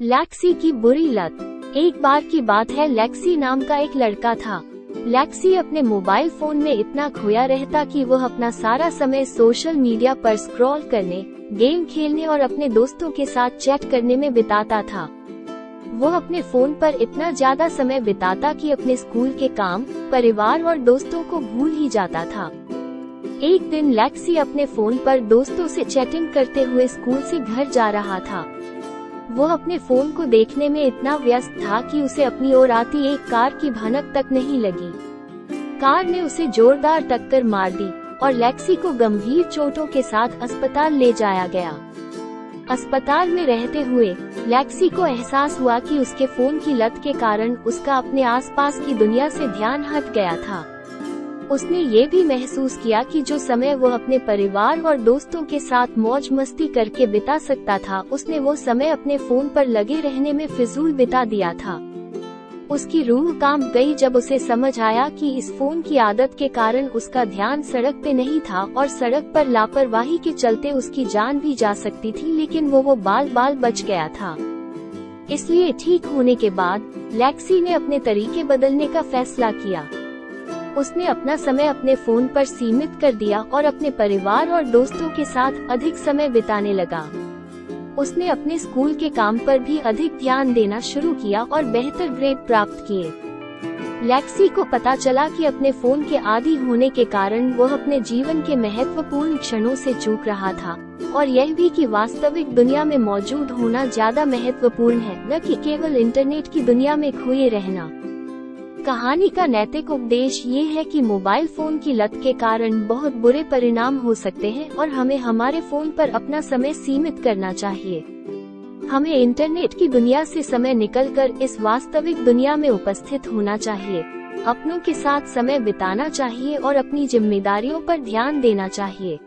लैक्सी की बुरी लत। एक बार की बात है, लैक्सी नाम का एक लड़का था। लैक्सी अपने मोबाइल फ़ोन में इतना खोया रहता कि वह अपना सारा समय सोशल मीडिया पर स्क्रॉल करने, गेम खेलने और अपने दोस्तों के साथ चैट करने में बिताता था। वह अपने फ़ोन पर इतना ज़्यादा समय बिताता कि अपने स्कूल के काम, परिवार और दोस्तों को भूल ही जाता था। एक दिन लैक्सी अपने फ़ोन पर दोस्तों से चैटिंग करते हुए स्कूल से घर जा रहा था। वो अपने फ़ोन को देखने में इतना व्यस्त था कि उसे अपनी ओर आती एक कार की भनक तक नहीं लगी। कार ने उसे जोरदार टक्कर मार दी और लेक्सी को गंभीर चोटों के साथ अस्पताल ले जाया गया। अस्पताल में रहते हुए, लेक्सी को एहसास हुआ कि उसके फ़ोन की लत के कारण उसका अपने आसपास की दुनिया से ध्यान हट गया था। उसने ये भी महसूस किया कि जो समय वो अपने परिवार और दोस्तों के साथ मौज मस्ती करके बिता सकता था, उसने वो समय अपने फ़ोन पर लगे रहने में फिजूल बिता दिया था। उसकी रूह काम गई जब उसे समझ आया कि इस फ़ोन की आदत के कारण उसका ध्यान सड़क पे नहीं था और सड़क पर लापरवाही के चलते उसकी जान भी जा सकती थी, लेकिन वो वो बाल बाल बच गया था। इसलिए ठीक होने के बाद, लैक्सी ने अपने तरीके बदलने का फैसला किया। उसने अपना समय अपने फ़ोन पर सीमित कर दिया और अपने परिवार और दोस्तों के साथ अधिक समय बिताने लगा। उसने अपने स्कूल के काम पर भी अधिक ध्यान देना शुरू किया और बेहतर ग्रेड प्राप्त किए। लैक्सी को पता चला कि अपने फ़ोन के आदि होने के कारण वह अपने जीवन के महत्वपूर्ण क्षणों से चूक रहा था, और यह भी कि वास्तविक दुनिया में मौजूद होना ज़्यादा महत्वपूर्ण है, न कि केवल इंटरनेट की दुनिया में खोए रहना। कहानी का नैतिक उपदेश ये है कि मोबाइल फ़ोन की लत के कारण बहुत बुरे परिणाम हो सकते हैं और हमें हमारे फ़ोन पर अपना समय सीमित करना चाहिए। हमें इंटरनेट की दुनिया से समय निकलकर इस वास्तविक दुनिया में उपस्थित होना चाहिए, अपनों के साथ समय बिताना चाहिए और अपनी जिम्मेदारियों पर ध्यान देना चाहिए।